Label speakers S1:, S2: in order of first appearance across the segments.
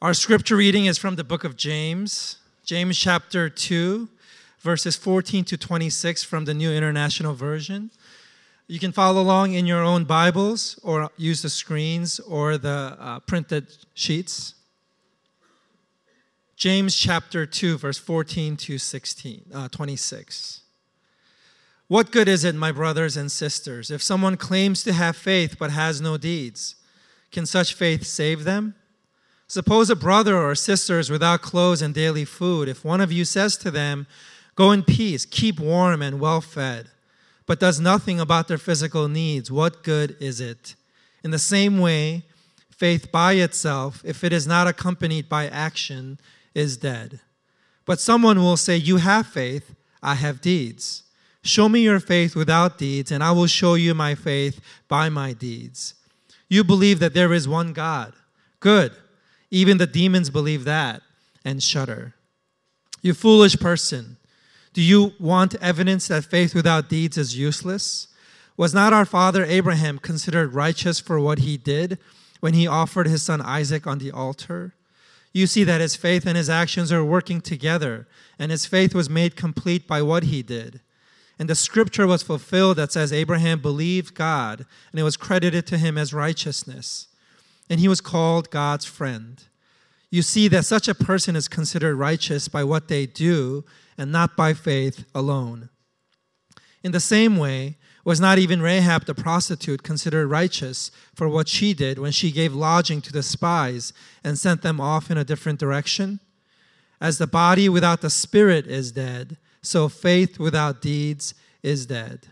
S1: Our scripture reading is from the book of James, James chapter 2, verses 14 to 26 from the New International Version. You can follow along in your own Bibles or use the screens or the uh, printed sheets. James chapter 2, verse 14 to 16, uh, 26. What good is it, my brothers and sisters, if someone claims to have faith but has no deeds? Can such faith save them? Suppose a brother or sister is without clothes and daily food. If one of you says to them, Go in peace, keep warm and well fed, but does nothing about their physical needs, what good is it? In the same way, faith by itself, if it is not accompanied by action, is dead. But someone will say, You have faith, I have deeds. Show me your faith without deeds, and I will show you my faith by my deeds. You believe that there is one God. Good. Even the demons believe that and shudder. You foolish person, do you want evidence that faith without deeds is useless? Was not our father Abraham considered righteous for what he did when he offered his son Isaac on the altar? You see that his faith and his actions are working together, and his faith was made complete by what he did. And the scripture was fulfilled that says Abraham believed God, and it was credited to him as righteousness and he was called God's friend. You see that such a person is considered righteous by what they do and not by faith alone. In the same way, was not even Rahab the prostitute considered righteous for what she did when she gave lodging to the spies and sent them off in a different direction? As the body without the spirit is dead, so faith without deeds is dead.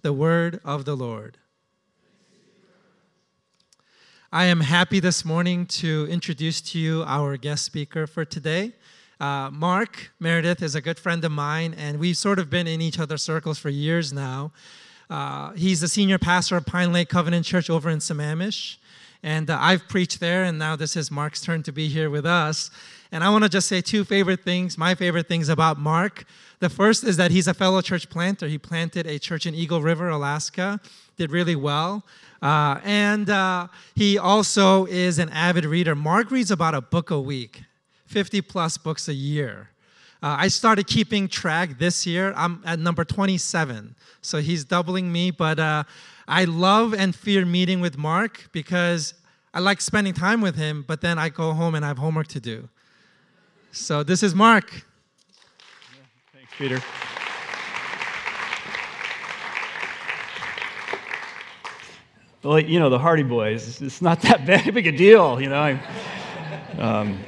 S1: The word of the Lord. I am happy this morning to introduce to you our guest speaker for today. Uh, Mark Meredith is a good friend of mine, and we've sort of been in each other's circles for years now. Uh, he's the senior pastor of Pine Lake Covenant Church over in Sammamish, and uh, I've preached there, and now this is Mark's turn to be here with us. And I want to just say two favorite things, my favorite things about Mark. The first is that he's a fellow church planter. He planted a church in Eagle River, Alaska, did really well. Uh, and uh, he also is an avid reader. Mark reads about a book a week, 50 plus books a year. Uh, I started keeping track this year. I'm at number 27, so he's doubling me. But uh, I love and fear meeting with Mark because I like spending time with him, but then I go home and I have homework to do. So this is Mark.
S2: Yeah, thanks, Peter. Well, you know, the Hardy Boys, it's not that big a deal, you know. Um,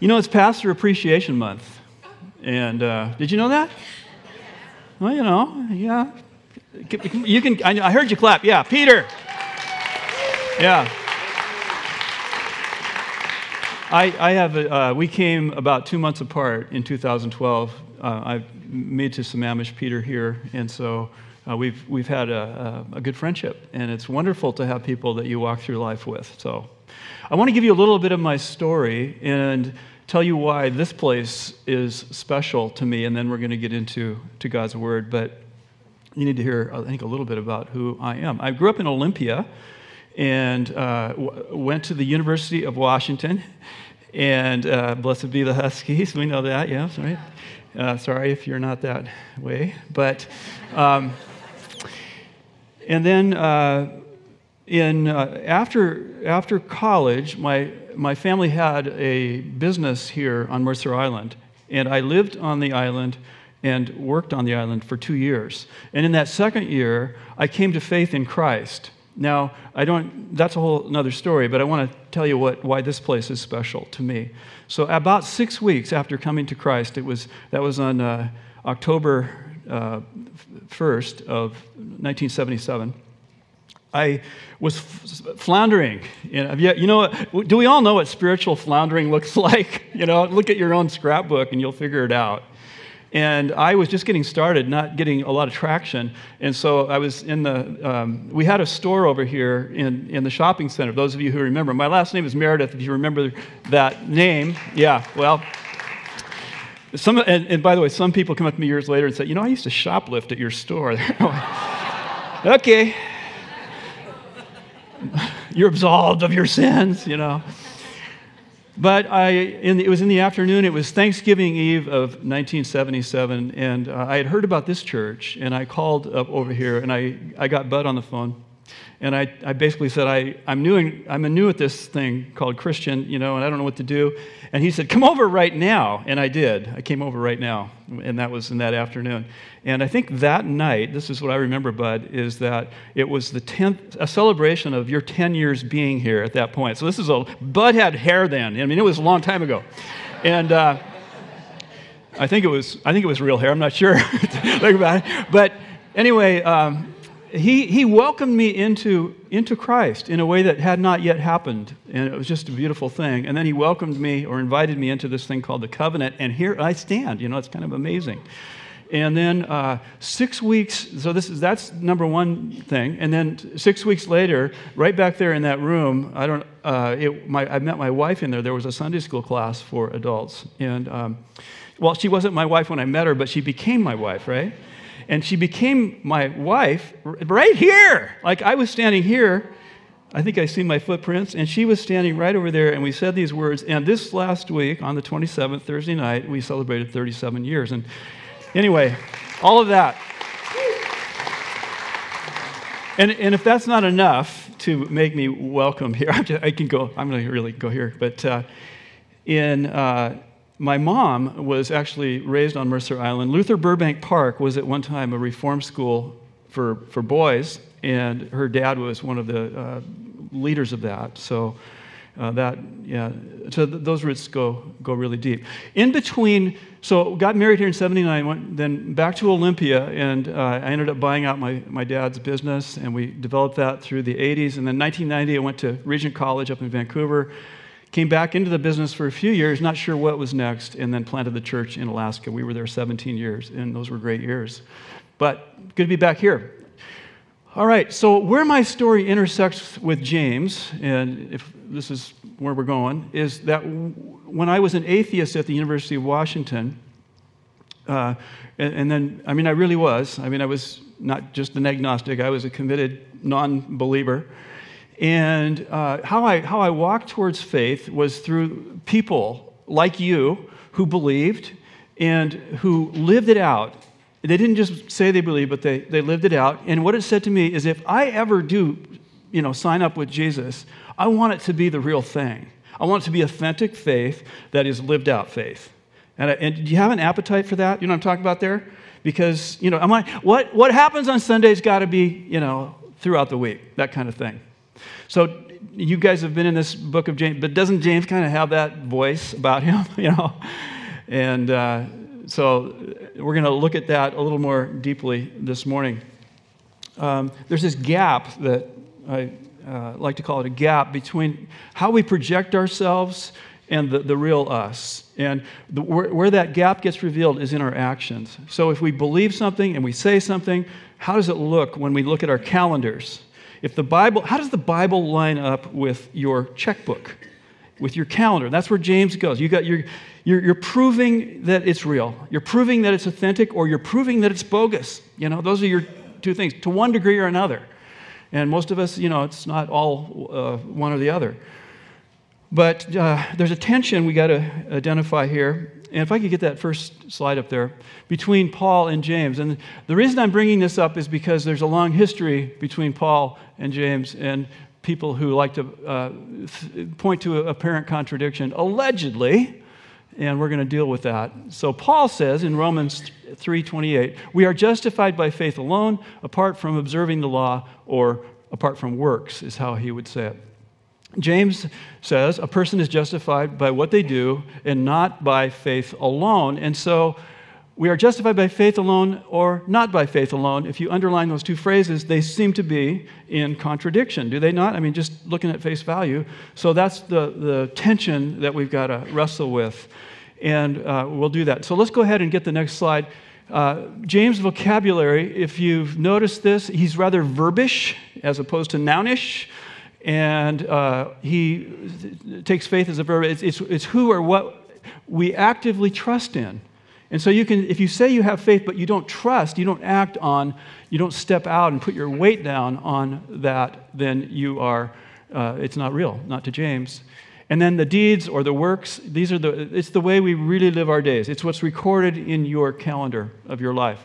S2: you know, it's Pastor Appreciation Month. And uh, did you know that? Well, you know, yeah. You can, I heard you clap. Yeah, Peter. Yeah. I, I have, a, uh, we came about two months apart in 2012. Uh, I made to Sammamish Peter here, and so uh, we've, we've had a, a, a, good friendship, and it's wonderful to have people that you walk through life with. So, I want to give you a little bit of my story and tell you why this place is special to me, and then we're going to get into to God's Word. But you need to hear, I think, a little bit about who I am. I grew up in Olympia and uh, w- went to the University of Washington. And uh, blessed be the Huskies, we know that, yes, right? Uh, sorry if you're not that way. But um, and then uh, in, uh, after, after college, my, my family had a business here on Mercer Island, and I lived on the island and worked on the island for two years. And in that second year, I came to faith in Christ. Now, I don't, that's a whole another story, but I want to tell you what, why this place is special to me. So, about six weeks after coming to Christ, it was, that was on uh, October uh, 1st of 1977, I was floundering. You know, you know, do we all know what spiritual floundering looks like? You know, look at your own scrapbook and you'll figure it out. And I was just getting started, not getting a lot of traction. And so I was in the, um, we had a store over here in, in the shopping center. Those of you who remember, my last name is Meredith, if you remember that name. Yeah, well, some, and, and, by the way, some people come up to me years later and say, You know, I used to shoplift at your store. okay. You're absolved of your sins, you know. But I, the, it was in the afternoon. It was Thanksgiving Eve of 1977, and uh, I had heard about this church, and I called up over here, and I, I got Bud on the phone, and I, I basically said, I, I'm, new in, I'm new at this thing called Christian, you know, and I don't know what to do. And he said, Come over right now. And I did. I came over right now. And that was in that afternoon. And I think that night, this is what I remember, Bud, is that it was the 10th, a celebration of your 10 years being here at that point. So this is a, Bud had hair then. I mean, it was a long time ago. And, uh, I think it was, I think it was real hair. I'm not sure. Think about it. But anyway, um, he, he welcomed me into, into Christ in a way that had not yet happened. And it was just a beautiful thing. And then he welcomed me or invited me into this thing called the covenant. And here I stand. You know, it's kind of amazing. And then uh, six weeks, so this is, that's number one thing. And then six weeks later, right back there in that room, I don't, uh, it, my, I met my wife in there. There was a Sunday school class for adults. And, um, well, she wasn't my wife when I met her, but she became my wife, right? And she became my wife right here. Like I was standing here. I think I see my footprints, and she was standing right over there, and we said these words. And this last week, on the 27th, Thursday night, we celebrated 37 years. And anyway, all of that. And, and if that's not enough to make me welcome here, I can go, I'm going to really go here. But uh, in. Uh, my mom was actually raised on Mercer Island. Luther Burbank Park was at one time a reform school for, for boys, and her dad was one of the uh, leaders of that. So uh, that, yeah, so th- those roots go, go really deep. In between, so got married here in 79, went then back to Olympia, and uh, I ended up buying out my, my dad's business, and we developed that through the 80s. And then 1990, I went to Regent College up in Vancouver Came back into the business for a few years, not sure what was next, and then planted the church in Alaska. We were there 17 years, and those were great years. But good to be back here. All right, so where my story intersects with James, and if this is where we're going, is that when I was an atheist at the University of Washington, uh, and, and, then, I mean, I really was. I mean, I was not just an agnostic, I was a committed non believer. And uh, how, I, how I walked towards faith was through people like you who believed and who lived it out. They didn't just say they believed, but they, they lived it out. And what it said to me is if I ever do, you know, sign up with Jesus, I want it to be the real thing. I want it to be authentic faith that is lived out faith. And, and do you have an appetite for that? You know what I'm talking about there? Because, you know, am I, what, what happens on Sunday's got to be, you know, throughout the week, that kind of thing. So you guys have been in this book of James, but doesn't James kind of have that voice about him, you know? And uh, so we're going to look at that a little more deeply this morning. Um, there's this gap that I uh, like to call it a gap between how we project ourselves and the, the real us. And the, where, where that gap gets revealed is in our actions. So if we believe something and we say something, how does it look when we look at our calendars? If the Bible, how does the Bible line up with your checkbook, with your calendar? That's where James goes. You got your, you're, you're proving that it's real. You're proving that it's authentic, or you're proving that it's bogus. You know, those are your two things, to one degree or another. And most of us, you know, it's not all uh, one or the other. But uh, there's a tension we got to identify here. And if I could get that first slide up there, between Paul and James. And the reason I'm bringing this up is because there's a long history between Paul and James and people who like to uh, point to apparent contradiction, allegedly, and we're going to deal with that. So Paul says in Romans 3:28, "We are justified by faith alone, apart from observing the law or apart from works," is how he would say it. James says a person is justified by what they do and not by faith alone. And so we are justified by faith alone or not by faith alone. If you underline those two phrases, they seem to be in contradiction, do they not? I mean, just looking at face value. So that's the, the tension that we've got to wrestle with. And uh, we'll do that. So let's go ahead and get the next slide. Uh, James' vocabulary, if you've noticed this, he's rather verbish as opposed to nounish and uh, he takes faith as a verb. It's, it's, it's who or what we actively trust in. And so you can, if you say you have faith, but you don't trust, you don't act on, you don't step out and put your weight down on that, then you are, uh, it's not real, not to James. And then the deeds or the works, these are the, it's the way we really live our days. It's what's recorded in your calendar of your life.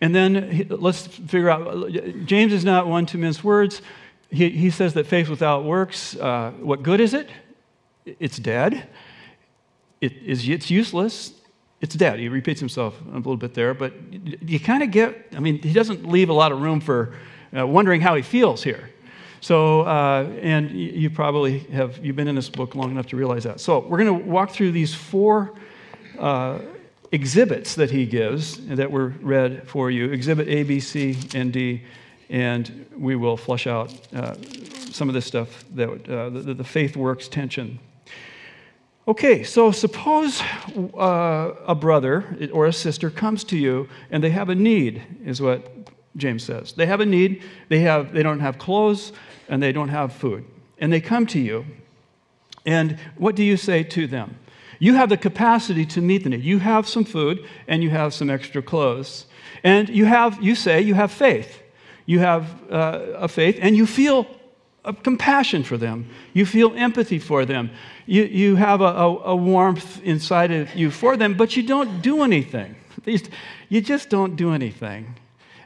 S2: And then let's figure out James is not one to mince words. He, he says that faith without works, uh, what good is it? It's dead. It is, it's useless. It's dead. He repeats himself a little bit there, but you kind of get, I mean, he doesn't leave a lot of room for uh, wondering how he feels here. So, uh, and you probably have, you've been in this book long enough to realize that. So, we're going to walk through these four uh, exhibits that he gives that were read for you Exhibit A, B, C, and D, and we will flush out uh, some of this stuff, that, uh, the, the, faith works tension. Okay, so suppose uh, a brother or a sister comes to you and they have a need, is what James says. They have a need, they, have, they don't have clothes, and they don't have food. And they come to you, and what do you say to them? You have the capacity to meet the need. You have some food, and you have some extra clothes. And you, have, you say you have faith. You have uh, a faith, and you feel compassion for them. You feel empathy for them. You, you have a, a, a warmth inside of you for them, but you don't do anything. You just don't do anything.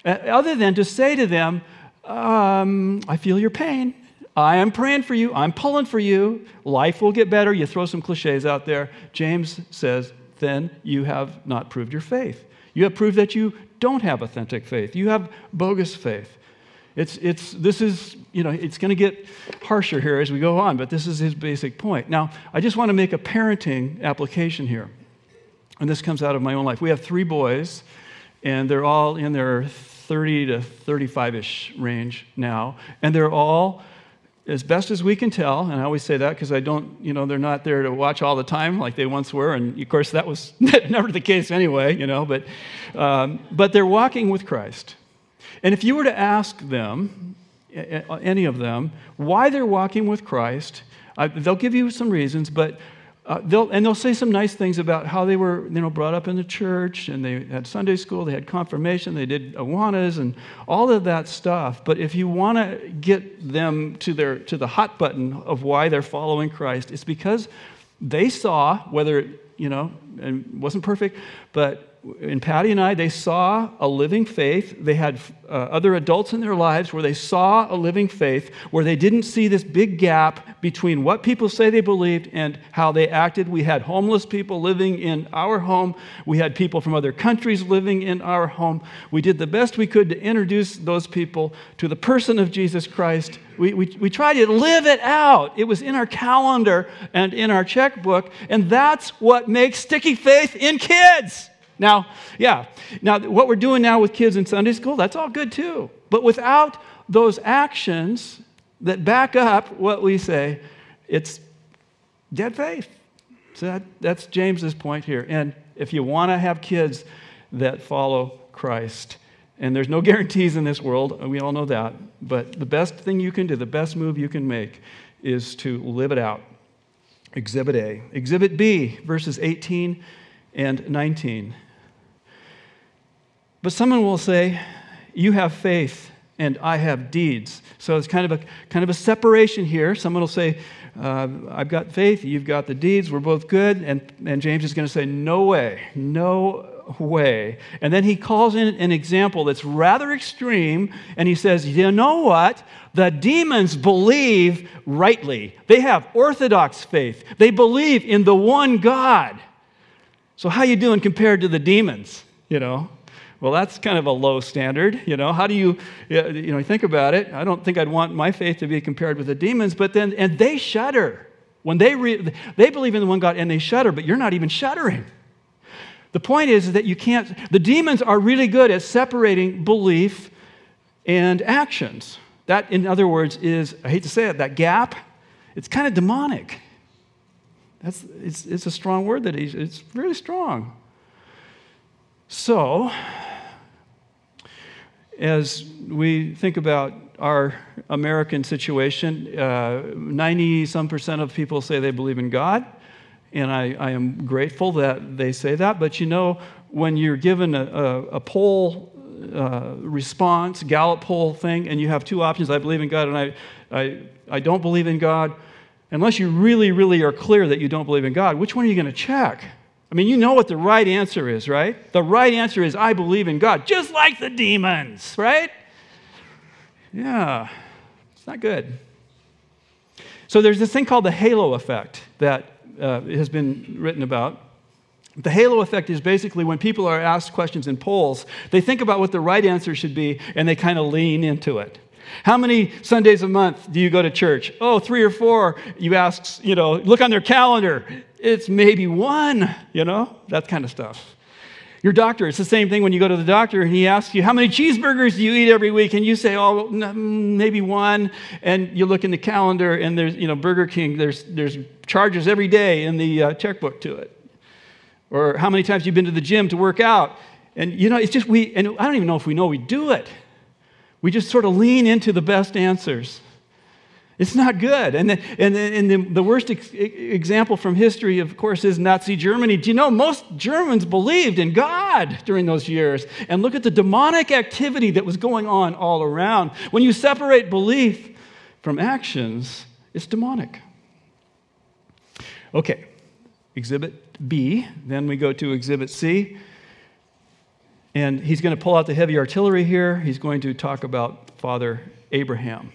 S2: Other than to say to them, um, I feel your pain. I am praying for you. I'm pulling for you. Life will get better. You throw some cliches out there. James says, then you have not proved your faith. You have proved that you don't have authentic faith. You have bogus faith. It's, it's, this is, you know, it's going to get harsher here as we go on, but this is his basic point. Now, I just want to make a parenting application here. And this comes out of my own life. We have three boys, and they're all in their 30 to 35 ish range now, and they're all, as best as we can tell, and I always say that because I don't, you know, they're not there to watch all the time like they once were, and of course that was never the case anyway, you know, but, um, but they're walking with Christ. And if you were to ask them, any of them, why they're walking with Christ, uh, they'll give you some reasons, but uh, they'll, and they'll say some nice things about how they were you know, brought up in the church and they had Sunday school, they had confirmation, they did Awanas and all of that stuff. But if you want to get them to, their, to the hot button of why they're following Christ, it's because they saw, whether, you know, and wasn't perfect, but in Patty and I, they saw a living faith. They had uh, other adults in their lives where they saw a living faith, where they didn't see this big gap between what people say they believed and how they acted. We had homeless people living in our home. We had people from other countries living in our home. We did the best we could to introduce those people to the person of Jesus Christ. We, we, we tried to live it out. It was in our calendar and in our checkbook, and that's what makes sticky faith in kids. Now, yeah, now what we're doing now with kids in Sunday school, that's all good too. But without those actions that back up what we say, it's dead faith. So that, that's James's point here. And if you want to have kids that follow Christ, and there's no guarantees in this world, we all know that, but the best thing you can do, the best move you can make, is to live it out. Exhibit A. Exhibit B, verses 18 and 19. But someone will say, You have faith and I have deeds. So it's kind of a, kind of a separation here. Someone will say, uh, I've got faith, you've got the deeds, we're both good. And, and James is going to say, No way, no way. And then he calls in an example that's rather extreme, and he says, You know what? The demons believe rightly. They have orthodox faith. They believe in the one God. So how you doing compared to the demons? You know? Well, that's kind of a low standard, you know. How do you, you know, think about it? I don't think I'd want my faith to be compared with the demons, but then, and they shudder. When they, re, they believe in the one God and they shudder, but you're not even shuddering. The point is that you can't, the demons are really good at separating belief and actions. That, in other words, is, I hate to say it, that gap, it's kind of demonic. That's, it's, it's a strong word that he's, it's really strong. So, as we think about our American situation, 90 uh, some percent of people say they believe in God, and I, I, am grateful that they say that. But you know, when you're given a, a, a poll uh, response, Gallup poll thing, and you have two options I believe in God and I, I, I don't believe in God, unless you really, really are clear that you don't believe in God, which one are you going to check? I mean, you know what the right answer is, right? The right answer is, I believe in God, just like the demons, right? Yeah, it's not good. So there's this thing called the halo effect that uh, has been written about. The halo effect is basically when people are asked questions in polls, they think about what the right answer should be and they kind of lean into it. How many Sundays a month do you go to church? Oh, three or four. You ask, you know, look on their calendar. It's maybe one, you know, that kind of stuff. Your doctor, it's the same thing when you go to the doctor and he asks you, How many cheeseburgers do you eat every week? And you say, Oh, maybe one. And you look in the calendar and there's, you know, Burger King, there's, there's charges every day in the uh, checkbook to it. Or how many times you've been to the gym to work out. And, you know, it's just we, and I don't even know if we know we do it. We just sort of lean into the best answers. It's not good. And, the, and, the, and the, the worst ex- example from history, of course, is Nazi Germany. Do you know most Germans believed in God during those years? And look at the demonic activity that was going on all around. When you separate belief from actions, it's demonic. Okay, exhibit B. Then we go to exhibit C. And he's going to pull out the heavy artillery here. He's going to talk about Father Abraham.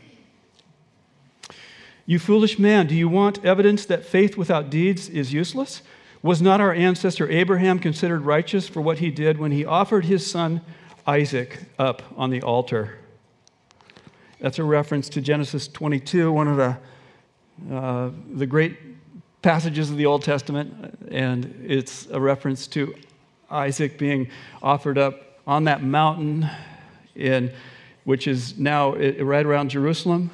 S2: You foolish man, do you want evidence that faith without deeds is useless? Was not our ancestor Abraham considered righteous for what he did when he offered his son Isaac up on the altar? That's a reference to Genesis 22, one of the, uh, the great passages of the Old Testament, and it's a reference to Isaac being offered up on that mountain, in, which is now right around Jerusalem.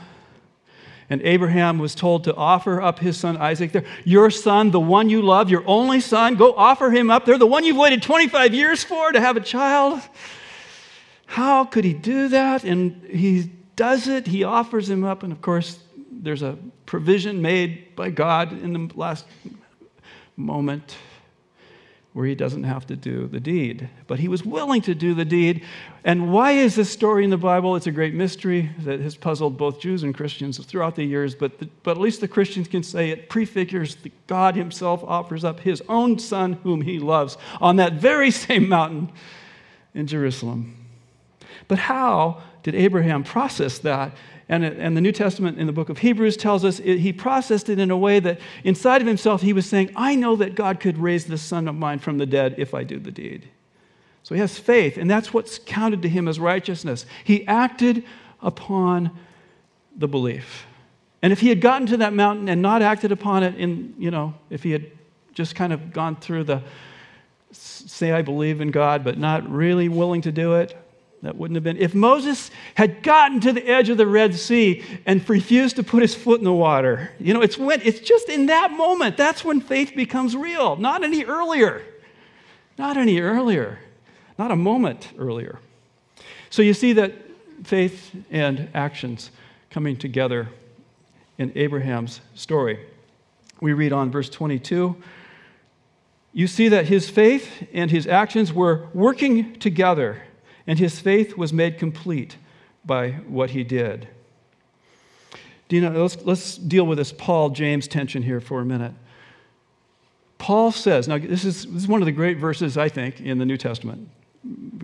S2: And Abraham was told to offer up his son Isaac there. Your son, the one you love, your only son, go offer him up there, the one you've waited 25 years for to have a child. How could he do that? And he does it, he offers him up, and of course, there's a provision made by God in the last moment where he doesn't have to do the deed. But he was willing to do the deed. And why is this story in the Bible? It's a great mystery that has puzzled both Jews and Christians throughout the years, but, the, but at least the Christians can say it prefigures that God himself offers up his own son, whom he loves, on that very same mountain in Jerusalem. But how did Abraham process that and, and the New Testament in the book of Hebrews tells us it, he processed it in a way that inside of himself he was saying, I know that God could raise this son of mine from the dead if I do the deed. So he has faith, and that's what's counted to him as righteousness. He acted upon the belief. And if he had gotten to that mountain and not acted upon it, in, you know, if he had just kind of gone through the say, I believe in God, but not really willing to do it, that wouldn't have been. If Moses had gotten to the edge of the Red Sea and refused to put his foot in the water, you know, it's when it's just in that moment. That's when faith becomes real, not any earlier. Not any earlier. Not a moment earlier. So you see that faith and actions coming together in Abraham's story. We read on verse 22. You see that his faith and his actions were working together and his faith was made complete by what he did. Know, let's, let's deal with this Paul James tension here for a minute. Paul says, now this is, this is one of the great verses, I think, in the New Testament.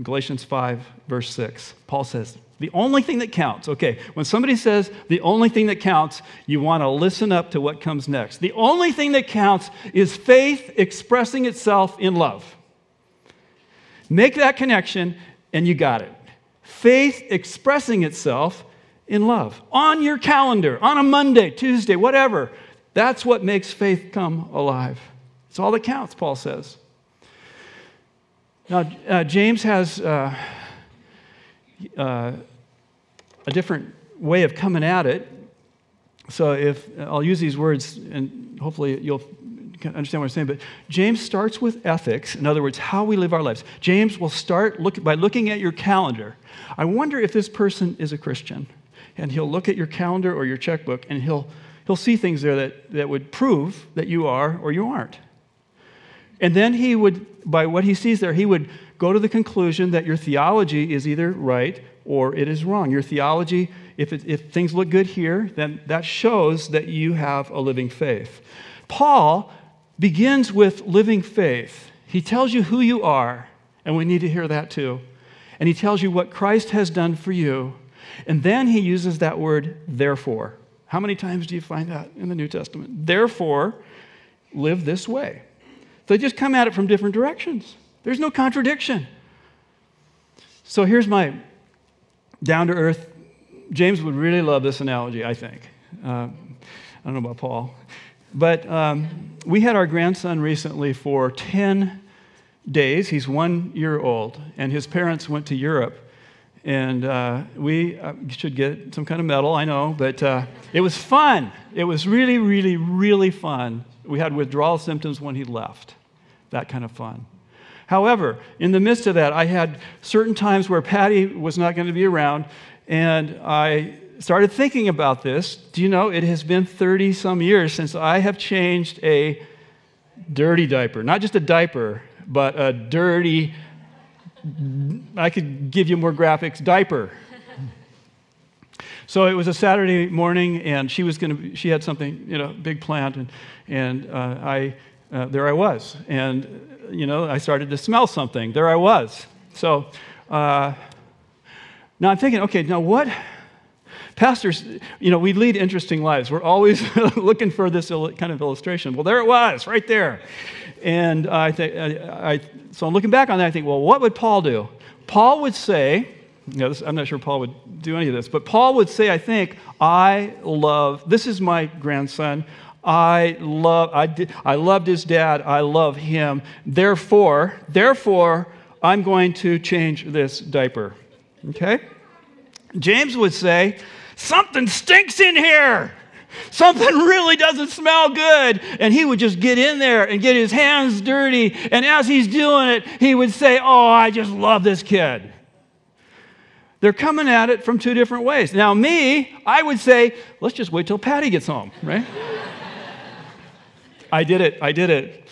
S2: Galatians 5, verse 6. Paul says, the only thing that counts, okay, when somebody says the only thing that counts, you want to listen up to what comes next. The only thing that counts is faith expressing itself in love. Make that connection, and you got it. Faith expressing itself in love on your calendar, on a Monday, Tuesday, whatever. That's what makes faith come alive. It's all that counts, Paul says. Now, uh, James has uh, uh, a different way of coming at it. So, if I'll use these words, and hopefully you'll understand what I'm saying, but James starts with ethics. In other words, how we live our lives. James will start look, by looking at your calendar. I wonder if this person is a Christian. And he'll look at your calendar or your checkbook and he'll, he'll see things there that, that would prove that you are or you aren't. And then he would, by what he sees there, he would go to the conclusion that your theology is either right or it is wrong. Your theology if, it, if things look good here, then that shows that you have a living faith. Paul begins with living faith. He tells you who you are, and we need to hear that too. And he tells you what Christ has done for you. And then he uses that word, therefore. How many times do you find that in the New Testament? Therefore, live this way. They just come at it from different directions. There's no contradiction. So here's my down to earth. James would really love this analogy, I think. Uh, I don't know about Paul. But um, we had our grandson recently for 10 days. He's one year old, and his parents went to Europe. And uh, we uh, should get some kind of medal, I know, but uh, it was fun. It was really, really, really fun. We had withdrawal symptoms when he left. That kind of fun. However, in the midst of that, I had certain times where Patty was not going to be around, and I started thinking about this. Do you know, it has been 30 some years since I have changed a dirty diaper. Not just a diaper, but a dirty, I could give you more graphics, diaper. So it was a Saturday morning, and she was going to. She had something, you know, big plant, and and uh, I uh, there I was, and you know, I started to smell something. There I was. So uh, now I'm thinking, okay, now what? Pastors, you know, we lead interesting lives. We're always looking for this kind of illustration. Well, there it was, right there. And I think, I, so I'm looking back on that. I think, well, what would Paul do? Paul would say, you know, this, I'm not sure Paul would do any of this, but Paul would say, I think, I love, this is my grandson. I love I, did, I loved his dad. I love him. Therefore, therefore, I'm going to change this diaper. Okay? James would say, something stinks in here. Something really doesn't smell good. And he would just get in there and get his hands dirty. And as he's doing it, he would say, Oh, I just love this kid. They're coming at it from two different ways. Now, me, I would say, Let's just wait till Patty gets home, right? I did it. I did it.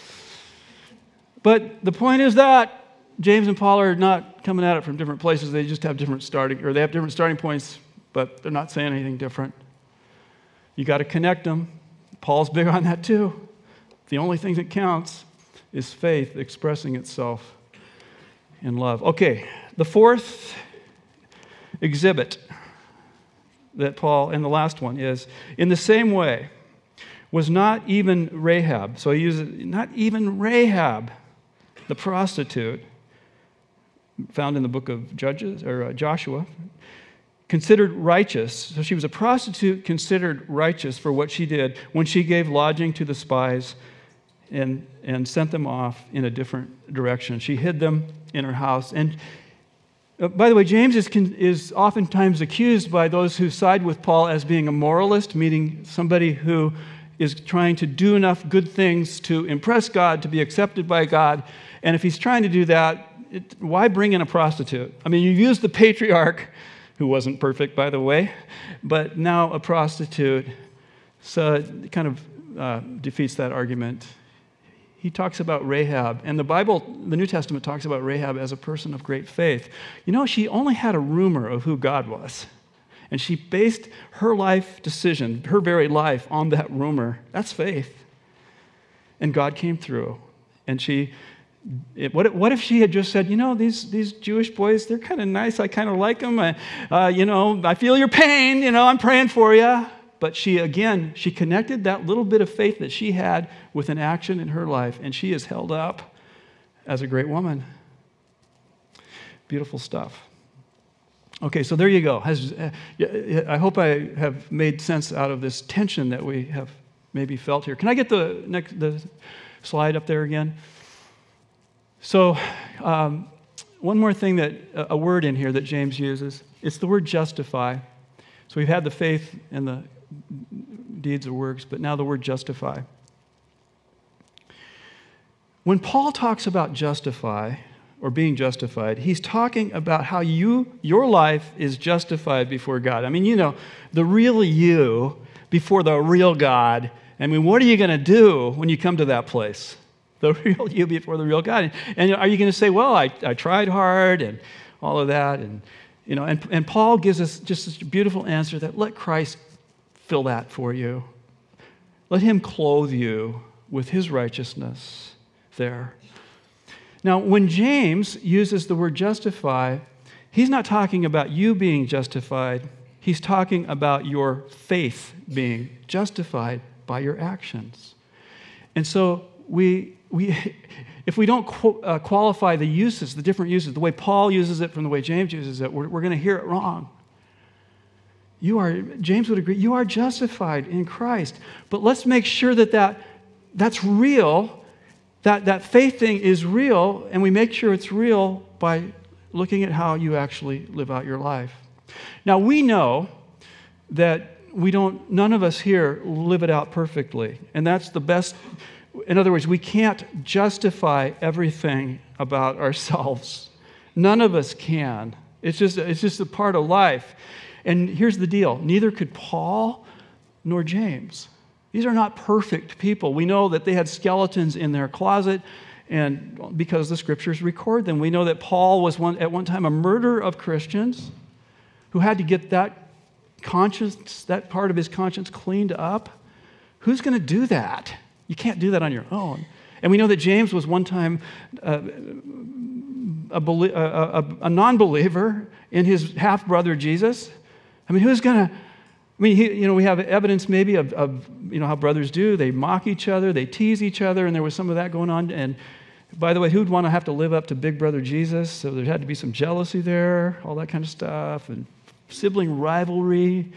S2: But the point is that James and Paul are not coming at it from different places. They just have different starting, or they have different starting points, but they're not saying anything different. You got to connect them. Paul's big on that too. The only thing that counts is faith expressing itself in love. Okay, the fourth exhibit that Paul, and the last one is in the same way was not even Rahab. So he uses not even Rahab, the prostitute, found in the book of Judges or uh, Joshua, considered righteous. So she was a prostitute considered righteous for what she did when she gave lodging to the spies and, and sent them off in a different direction. She hid them in her house. And uh, by the way, James is, is oftentimes accused by those who side with Paul as being a moralist, meaning somebody who is trying to do enough good things to impress God, to be accepted by God. And if he's trying to do that, it, why bring in a prostitute? I mean, you use the patriarch, who wasn't perfect, by the way, but now a prostitute. So it kind of uh, defeats that argument. He talks about Rahab, and the Bible, the New Testament talks about Rahab as a person of great faith. You know, she only had a rumor of who God was. And she based her life decision, her very life, on that rumor. That's faith. And God came through. And she, it, what, what if she had just said, you know, these, these Jewish boys, they're kind of nice. I kind of like them. I, uh, you know, I feel your pain. You know, I'm praying for you. But she, again, she connected that little bit of faith that she had with an action in her life. And she is held up as a great woman. Beautiful stuff. Okay, so there you go. Uh, I hope I have made sense out of this tension that we have maybe felt here. Can I get the next the slide up there again? So, um, one more thing that a word in here that James uses. It's the word justify. So we've had the faith and the deeds or works, but now the word justify. When Paul talks about justify, or being justified. He's talking about how you, your life is justified before God. I mean, you know, the real you before the real God. I mean, what are you going to do when you come to that place? The real you before the real God. And are you going to say, well, I, I tried hard and all of that? And You know, and, and Paul gives us just this beautiful answer that let Christ fill that for you. Let him clothe you with his righteousness there. Now, when James uses the word justify, he's not talking about you being justified, he's talking about your faith being justified by your actions. And so we, we if we don't uh, qualify the uses, the different uses, the way Paul uses it from the way James uses it, we're, we're going to hear it wrong. You are, James would agree, you are justified in Christ. But let's make sure that, that that's real, that, that faith thing is real, and we make sure it's real by looking at how you actually live out your life. Now, we know that we don't, none of us here live it out perfectly. And that's the best in other words, we can't justify everything about ourselves. None of us can. It's just, it's just a part of life. And here's the deal neither could Paul nor James. These are not perfect people. We know that they had skeletons in their closet, and because the scriptures record them, we know that Paul was one, at one time a murderer of Christians who had to get that conscience, that part of his conscience cleaned up. Who's going to do that? You can't do that on your own. And we know that James was one time uh, a, a, a, a non believer in his half brother Jesus. I mean, who's going to. I mean, he, you know, we have evidence maybe of, of, you know, how brothers do. They mock each other, they tease each other, and there was some of that going on. And by the way, who'd want to have to live up to big brother Jesus? So there had to be some jealousy there, all that kind of stuff, and sibling rivalry.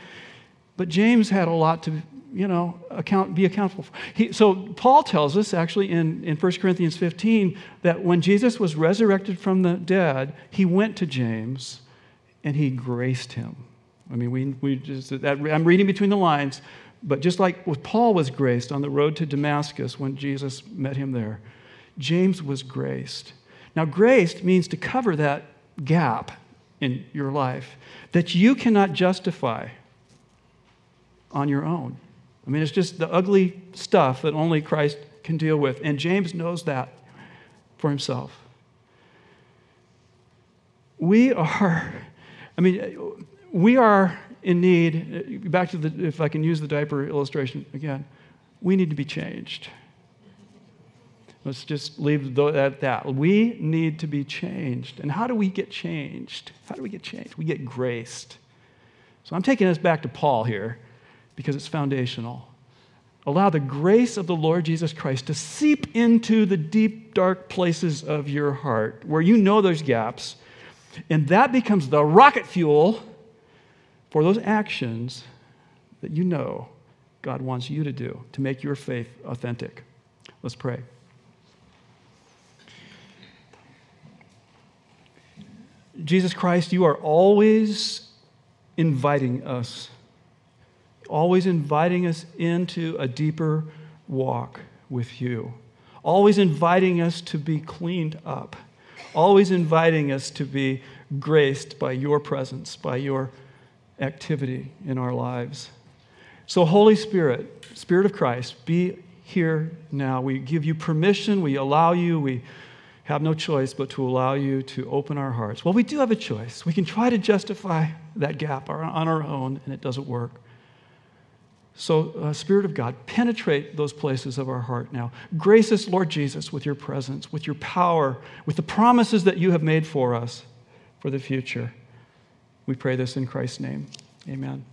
S2: But James had a lot to you know, account, be accountable for. He, so Paul tells us actually in, in 1 Corinthians 15 that when Jesus was resurrected from the dead, he went to James and he graced him. I mean, we, we just, that, I'm reading between the lines, but just like Paul was graced on the road to Damascus when Jesus met him there, James was graced. Now, graced means to cover that gap in your life that you cannot justify on your own. I mean, it's just the ugly stuff that only Christ can deal with. And James knows that for himself. We are, I mean, we are in need, back to the, if I can use the diaper illustration again, we need to be changed. Let's just leave it at that. We need to be changed. And how do we get changed? How do we get changed? We get graced. So I'm taking us back to Paul here because it's foundational. Allow the grace of the Lord Jesus Christ to seep into the deep, dark places of your heart where you know there's gaps, and that becomes the rocket fuel for those actions that you know God wants you to do to make your faith authentic. Let's pray. Jesus Christ, you are always inviting us always inviting us into a deeper walk with you, always inviting us to be cleaned up, always inviting us to be graced by your presence, by your activity in our lives. So, Holy Spirit, Spirit of Christ, be here now. We give you permission, we allow you, we have no choice but to allow you to open our hearts. Well, we do have a choice. We can try to justify that gap on our own, and it doesn't work. So, uh, Spirit of God, penetrate those places of our heart now. Grace us, Lord Jesus, with your presence, with your power, with the promises that you have made for us for the future. We pray this in Christ's name. Amen.